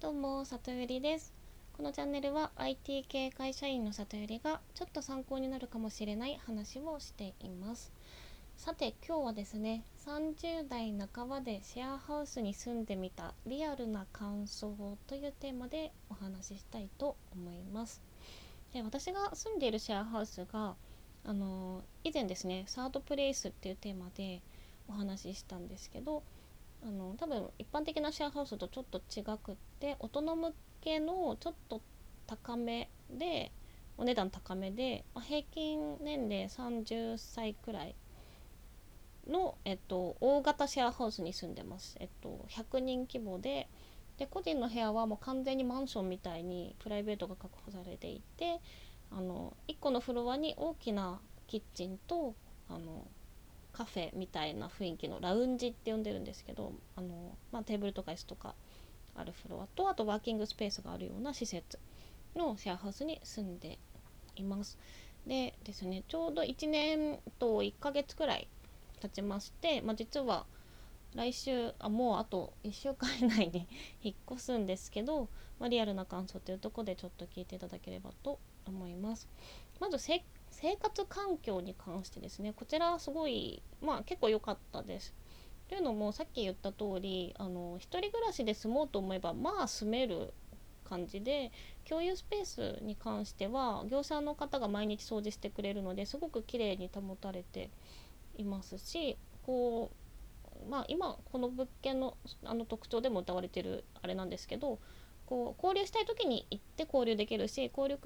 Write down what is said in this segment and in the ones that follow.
どうも、里ゆりです。このチャンネルは IT 系会社員の里ゆりがちょっと参考になるかもしれない話をしています。さて、今日はですね、30代半ばでシェアハウスに住んでみたリアルな感想というテーマでお話ししたいと思います。で私が住んでいるシェアハウスがあの以前ですね、サードプレイスっていうテーマでお話ししたんですけど、あの多分一般的なシェアハウスとちょっと違くって大人向けのちょっと高めでお値段高めで、まあ、平均年齢30歳くらいの、えっと、大型シェアハウスに住んでます、えっと、100人規模でで個人の部屋はもう完全にマンションみたいにプライベートが確保されていてあの1個のフロアに大きなキッチンとあのカフェみたいな雰囲気のラウンジって呼んでるんですけどあの、まあ、テーブルとか椅子とかあるフロアとあとワーキングスペースがあるような施設のシェアハウスに住んでいます。でですねちょうど1年と1ヶ月くらい経ちまして、まあ、実は来週あもうあと1週間以内に引っ越すんですけど、まあ、リアルな感想というところでちょっと聞いていただければと思います。まず生活環境に関してですねこちらすごいまあ結構良かったです。というのもさっき言った通りあの一人暮らしで住もうと思えばまあ住める感じで共有スペースに関しては業者の方が毎日掃除してくれるのですごく綺麗に保たれていますしこうまあ今この物件のあの特徴でも歌われてるあれなんですけどこう交流したい時に行って交流できるし交流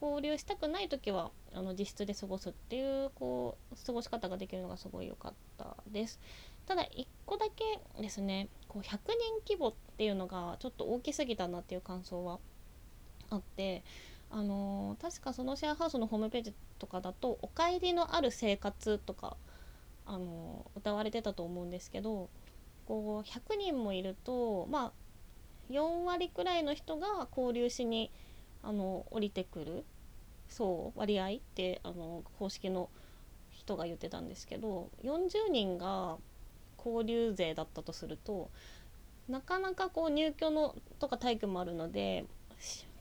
交流したくない時はあの自室で過ごすっていうこう過ごし方ができるのがすごい良かったです。ただ1個だけですねこう100人規模っていうのがちょっと大きすぎたなっていう感想はあってあの、確かそのシェアハウスのホームページとかだと「お帰りのある生活」とか、あの、歌われてたと思うんですけどこう100人もいるとまあ4割くらいの人が交流しにあの降りてくるそう割合ってあの公式の人が言ってたんですけど40人が交流税だったとするとなかなかこう入居のとか体育もあるので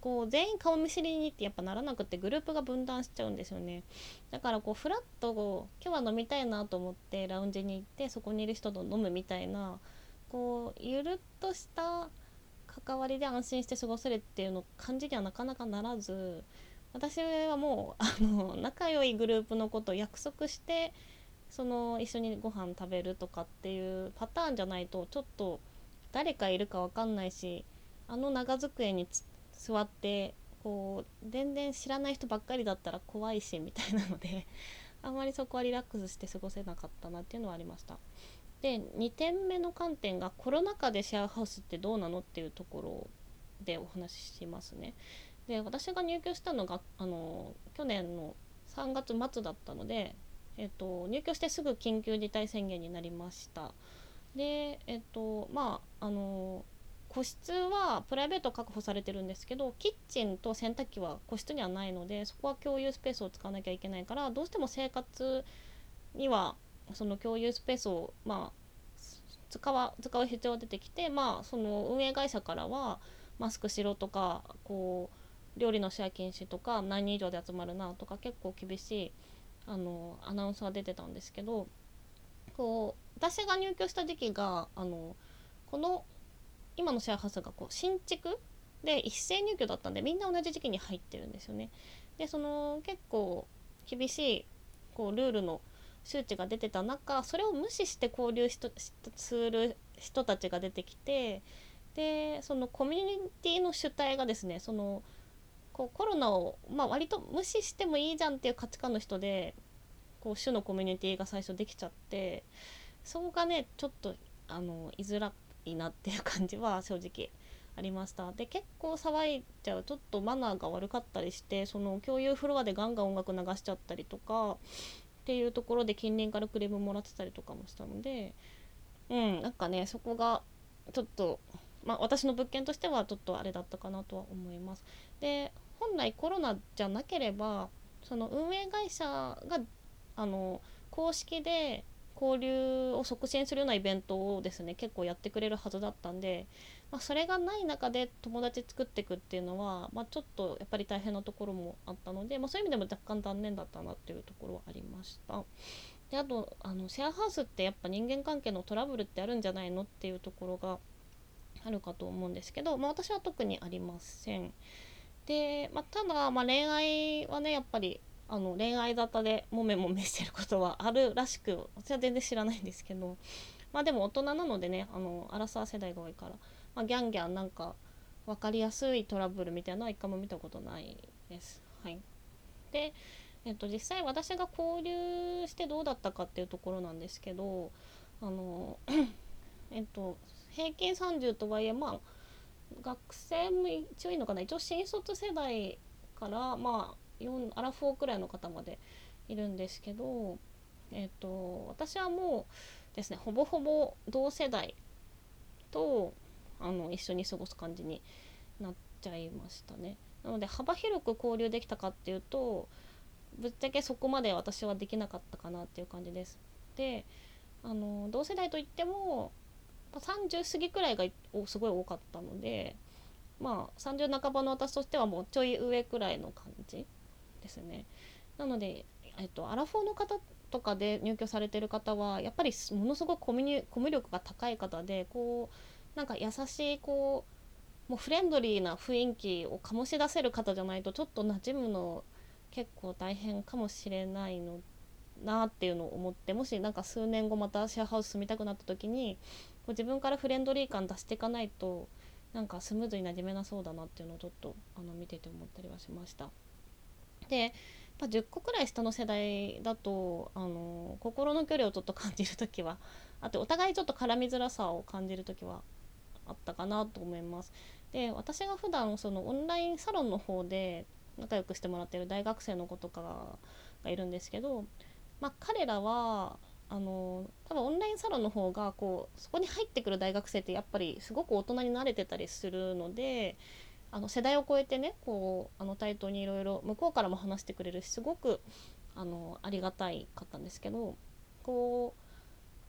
こう全員顔見知りにってやっぱならなくてグループが分断しちゃうんですよね。だからこうフラッと今日は飲みたいなと思ってラウンジに行ってそこにいる人と飲むみたいなこうゆるっとした関わりで安心して過ごせるっていうの感じにはなかなかならず私はもう あの仲良いグループのことを約束してその一緒にご飯食べるとかっていうパターンじゃないとちょっと誰かいるか分かんないしあの長机に座ってこう全然知らない人ばっかりだったら怖いしみたいなので あんまりそこはリラックスして過ごせなかったなっていうのはありました。で2点目の観点がコロナ禍でシェアハウスってどうなのっていうところでお話ししますね。で私が入居したのがあの去年の3月末だったので、えっと、入居してすぐ緊急事態宣言になりました。でえっとまああの個室はプライベート確保されてるんですけどキッチンと洗濯機は個室にはないのでそこは共有スペースを使わなきゃいけないからどうしても生活にはその共有スペースをまあ使わ使う必要が出てきてまあその運営会社からはマスクしろとかこう料理のシェア禁止とか何人以上で集まるなとか結構厳しいあのアナウンスは出てたんですけどこう私が入居した時期があのこの今のシェアハウスがこう新築で一斉入居だったんでみんな同じ時期に入ってるんですよね。でその結構厳しいこうルールの周知が出てた中それを無視して交流しとする人たちが出てきてでそのコミュニティの主体がですねそのこうコロナを、まあ、割と無視してもいいじゃんっていう価値観の人でこう種のコミュニティが最初できちゃってそこがねちょっとあの居づらいなっていう感じは正直ありました。で結構騒いじゃうちょっとマナーが悪かったりしてその共有フロアでガンガン音楽流しちゃったりとかっていうところで近隣からクレームもらってたりとかもしたのでうんなんかねそこがちょっとまあ私の物件としてはちょっとあれだったかなとは思います。で本来コロナじゃなければその運営会社があの公式で交流を促進するようなイベントをですね結構やってくれるはずだったんでまあ、それがない中で友達作っていくっていうのは、まあ、ちょっとやっぱり大変なところもあったので、まあ、そういう意味でも若干残念だったなっていうところはありました。であとあのシェアハウスってやっぱ人間関係のトラブルってあるんじゃないのっていうところがあるかと思うんですけど、まあ、私は特にありません。で、まあ、ただ、まあ、恋愛はねやっぱりあの恋愛沙汰でもめもめしてることはあるらしく私は全然知らないんですけど。まあでも大人なのでねあのアラサー世代が多いから、まあ、ギャンギャンなんか分かりやすいトラブルみたいなのは一回も見たことないです。はい、で、えっと、実際私が交流してどうだったかっていうところなんですけどあの えっと平均30とはいえまあ学生も一応いいのかな。一応新卒世代からまあ4アラフォーくらいの方までいるんですけどえっ、と私はもうですねほぼほぼ同世代とあの一緒に過ごす感じになっちゃいましたね。なので幅広く交流できたかっていうとぶっちゃけそこまで私はできなかったかなっていう感じです。であの同世代といっても30過ぎくらいがすごい多かったのでまあ30半ばの私としてはもうちょい上くらいの感じですね。なので、えっと、アラフォーの方とかで入居されてる方はやっぱりものすごくコミュコミュ力が高い方でこうなんか優しいこうもうフレンドリーな雰囲気を醸し出せる方じゃないとちょっと馴染むの結構大変かもしれないのなっていうのを思ってもしなんか数年後またシェアハウス住みたくなった時にこう自分からフレンドリー感出していかないとなんかスムーズになじめなそうだなっていうのをちょっとあの見てて思ったりはしました。でま10個くらい下の世代だとあの心の距離をちょっと感じる時はあとお互いちょっと絡みづらさを感じる時はあったかなと思います。で私が普段そのオンラインサロンの方で仲良くしてもらってる大学生の子とかがいるんですけど、まあ、彼らはあの多分オンラインサロンの方がこうそこに入ってくる大学生ってやっぱりすごく大人に慣れてたりするのであの世代を超えてねこうあの対等にいろいろ向こうからも話してくれるしすごくあのありがたいかったんですけどこう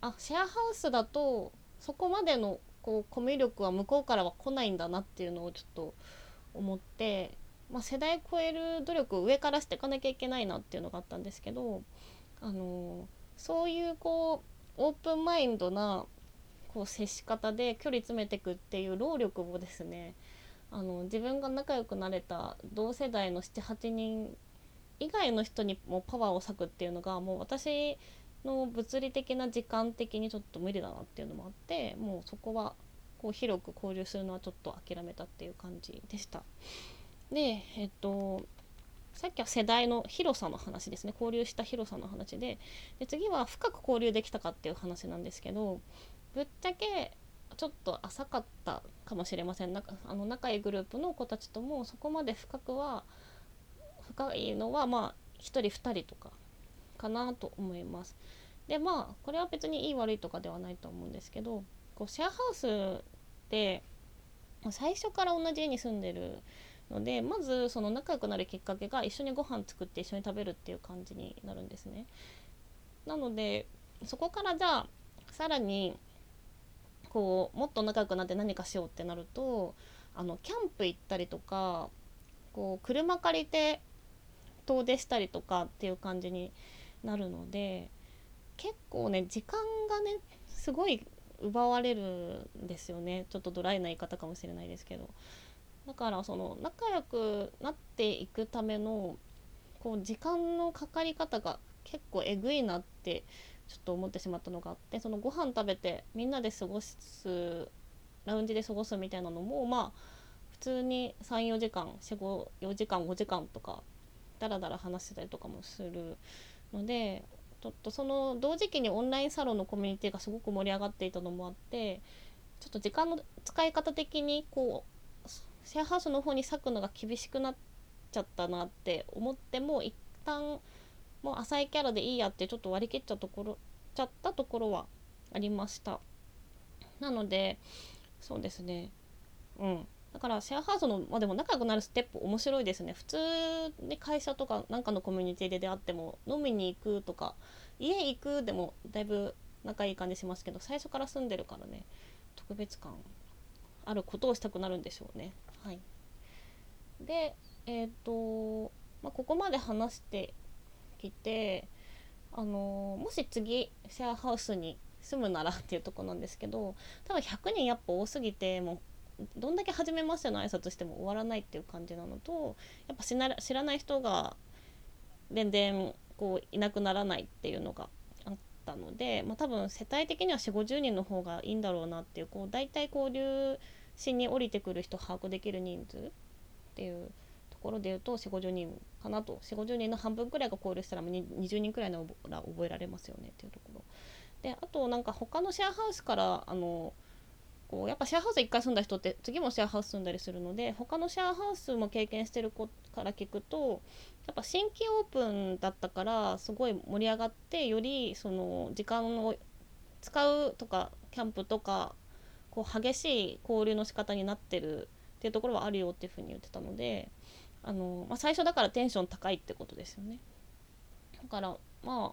あシェアハウスだとそこまでのこうコミュ力は向こうからは来ないんだなっていうのをちょっと思って、まあ、世代超える努力を上からしていかなきゃいけないなっていうのがあったんですけどあのそういうこうオープンマインドなこう接し方で距離詰めていくっていう労力をですねあの自分が仲良くなれた同世代の78人以外の人にもパワーを割くっていうのがもう私の物理的な時間的にちょっと無理だなっていうのもあってもうそこはこう広く交流するのはちょっと諦めたっていう感じでした。でえっとさっきは世代の広さの話ですね交流した広さの話でで次は深く交流できたかっていう話なんですけどぶっちゃけちょっと浅かったかもしれませんなんかあの仲いいグループの子たちともそこまで深くは深いのはまあ1人2人とかかなと思います。でまあこれは別にいい悪いとかではないと思うんですけどこうシェアハウスって最初から同じ家に住んでるのでまずその仲良くなるきっかけが一緒にご飯作って一緒に食べるっていう感じになるんですね。なのでそこからじゃあさらにこうもっと仲良くなって何かしようってなるとあのキャンプ行ったりとかこう車借りて遠出したりとかっていう感じになるので結構ね時間がねすごい奪われるんですよね。ちょっとドライな言い方かもしれないですけど。だからその仲良くなっていくためのこう時間のかかり方が結構えぐいなってちょっと思ってしまったのがあってそのご飯食べてみんなで過ごすラウンジで過ごすみたいなのもまあ普通に34時間454時間5時間とかだらだら話してたりとかもするのでちょっとその同時期にオンラインサロンのコミュニティがすごく盛り上がっていたのもあってちょっと時間の使い方的にこうシェアハウスの方に割くのが厳しくなっちゃったなって思っても一旦もう浅いキャラでいいやってちょっと割り切っちゃところちゃったところはありました。なのでそうですね。うん。だからシェアハウスの、まあ、でも仲良くなるステップ面白いですね。普通に会社とかなんかのコミュニティで出会っても飲みに行くとか家行くでもだいぶ仲いい感じしますけど最初から住んでるからね特別感あることをしたくなるんでしょうね。はい、でえっ、ー、と、まあ、ここまで話してきてあのもし次シェアハウスに住むならっていうとこなんですけど多分100人やっぱ多すぎてもうどんだけ初めましての挨拶しても終わらないっていう感じなのとやっぱ知らない人が全然こういなくならないっていうのがあったので、まあ、多分世帯的には4 5 0人の方がいいんだろうなっていうこう大体交流しに降りてくる人把握できる人数っていうころで言うと4 5 0人かなと4 5 0人の半分くらいが交流したら20人くらいのら覚えられますよねっていうところ。であとなんか他のシェアハウスからあのこうやっぱシェアハウス1回住んだ人って次もシェアハウス住んだりするので他のシェアハウスも経験してる子から聞くとやっぱ新規オープンだったからすごい盛り上がってよりその時間を使うとかキャンプとかこう激しい交流の仕方になってるっていうところはあるよっていうふうに言ってたのであの、まあ、最初だからテンション高いってことですよね。だからまあ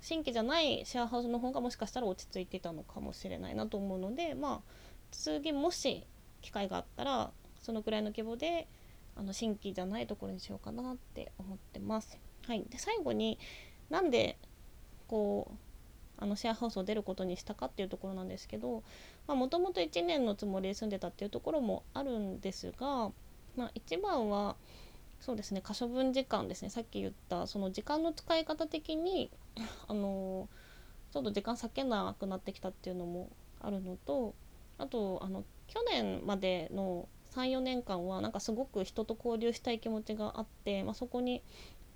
新規じゃないシェアハウスの方がもしかしたら落ち着いてたのかもしれないなと思うのでまあ次もし機会があったらそのくらいの規模であの新規じゃないところにしようかなって思ってます。はい、で最後になんでこうあのシェアハウスを出ることにしたかっていうところなんですけどもともと1年のつもりで住んでたっていうところもあるんですが、まあ、一番はそうですね可処分時間ですね。さっき言ったその時間の使い方的に あのちょっと時間割けなくなってきたっていうのもあるのとあとあの去年までの34年間はなんかすごく人と交流したい気持ちがあって、まあ、そこに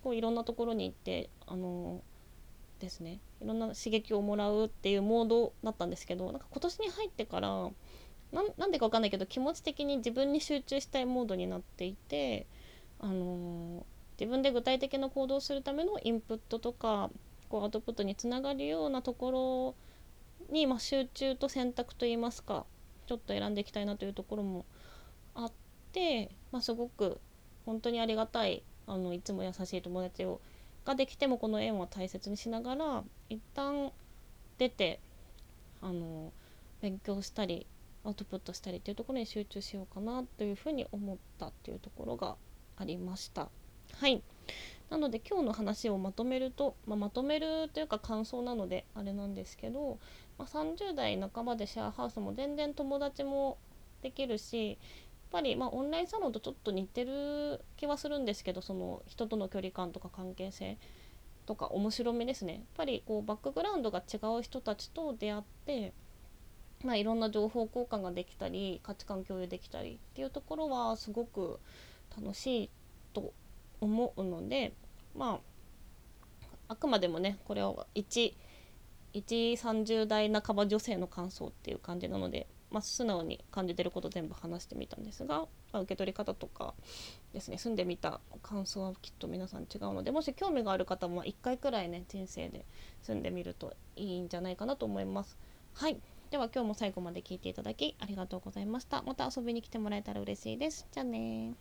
こういろんなところに行ってあのですねいろんな刺激をもらうっていうモードだったんですけどなんか今年に入ってからなんでか分かんないけど気持ち的に自分に集中したいモードになっていてあの自分で具体的な行動をするためのインプットとかこうアウトプットにつながるようなところに、まあ、集中と選択といいますかちょっと選んでいきたいなというところもあって、まあ、すごく本当にありがたいあのいつも優しい友達をができてもこの縁は大切にしながら一旦出てあの勉強したりアウトプットしたりっていうところに集中しようかなというふうに思ったっていうところがありました。はいなので今日の話をまとめると、まあ、まとめるというか感想なのであれなんですけど、まあ、30代半ばでシェアハウスも全然友達もできるしやっぱりまオンラインサロンとちょっと似てる気はするんですけどその人との距離感とか関係性とか面白みですねやっぱりこうバックグラウンドが違う人たちと出会ってまあ、いろんな情報交換ができたり価値観共有できたりっていうところはすごく楽しいと思うのでまああくまでもねこれは1 130代半ば女性の感想っていう感じなので、まあ、素直に感じてること全部話してみたんですが、まあ、受け取り方とかですね住んでみた感想はきっと皆さん違うのでもし興味がある方も1回くらいね人生で住んでみるといいんじゃないかなと思います。はいでは今日も最後まで聞いていただきありがとうございました。また遊びに来てもらえたら嬉しいです。じゃあね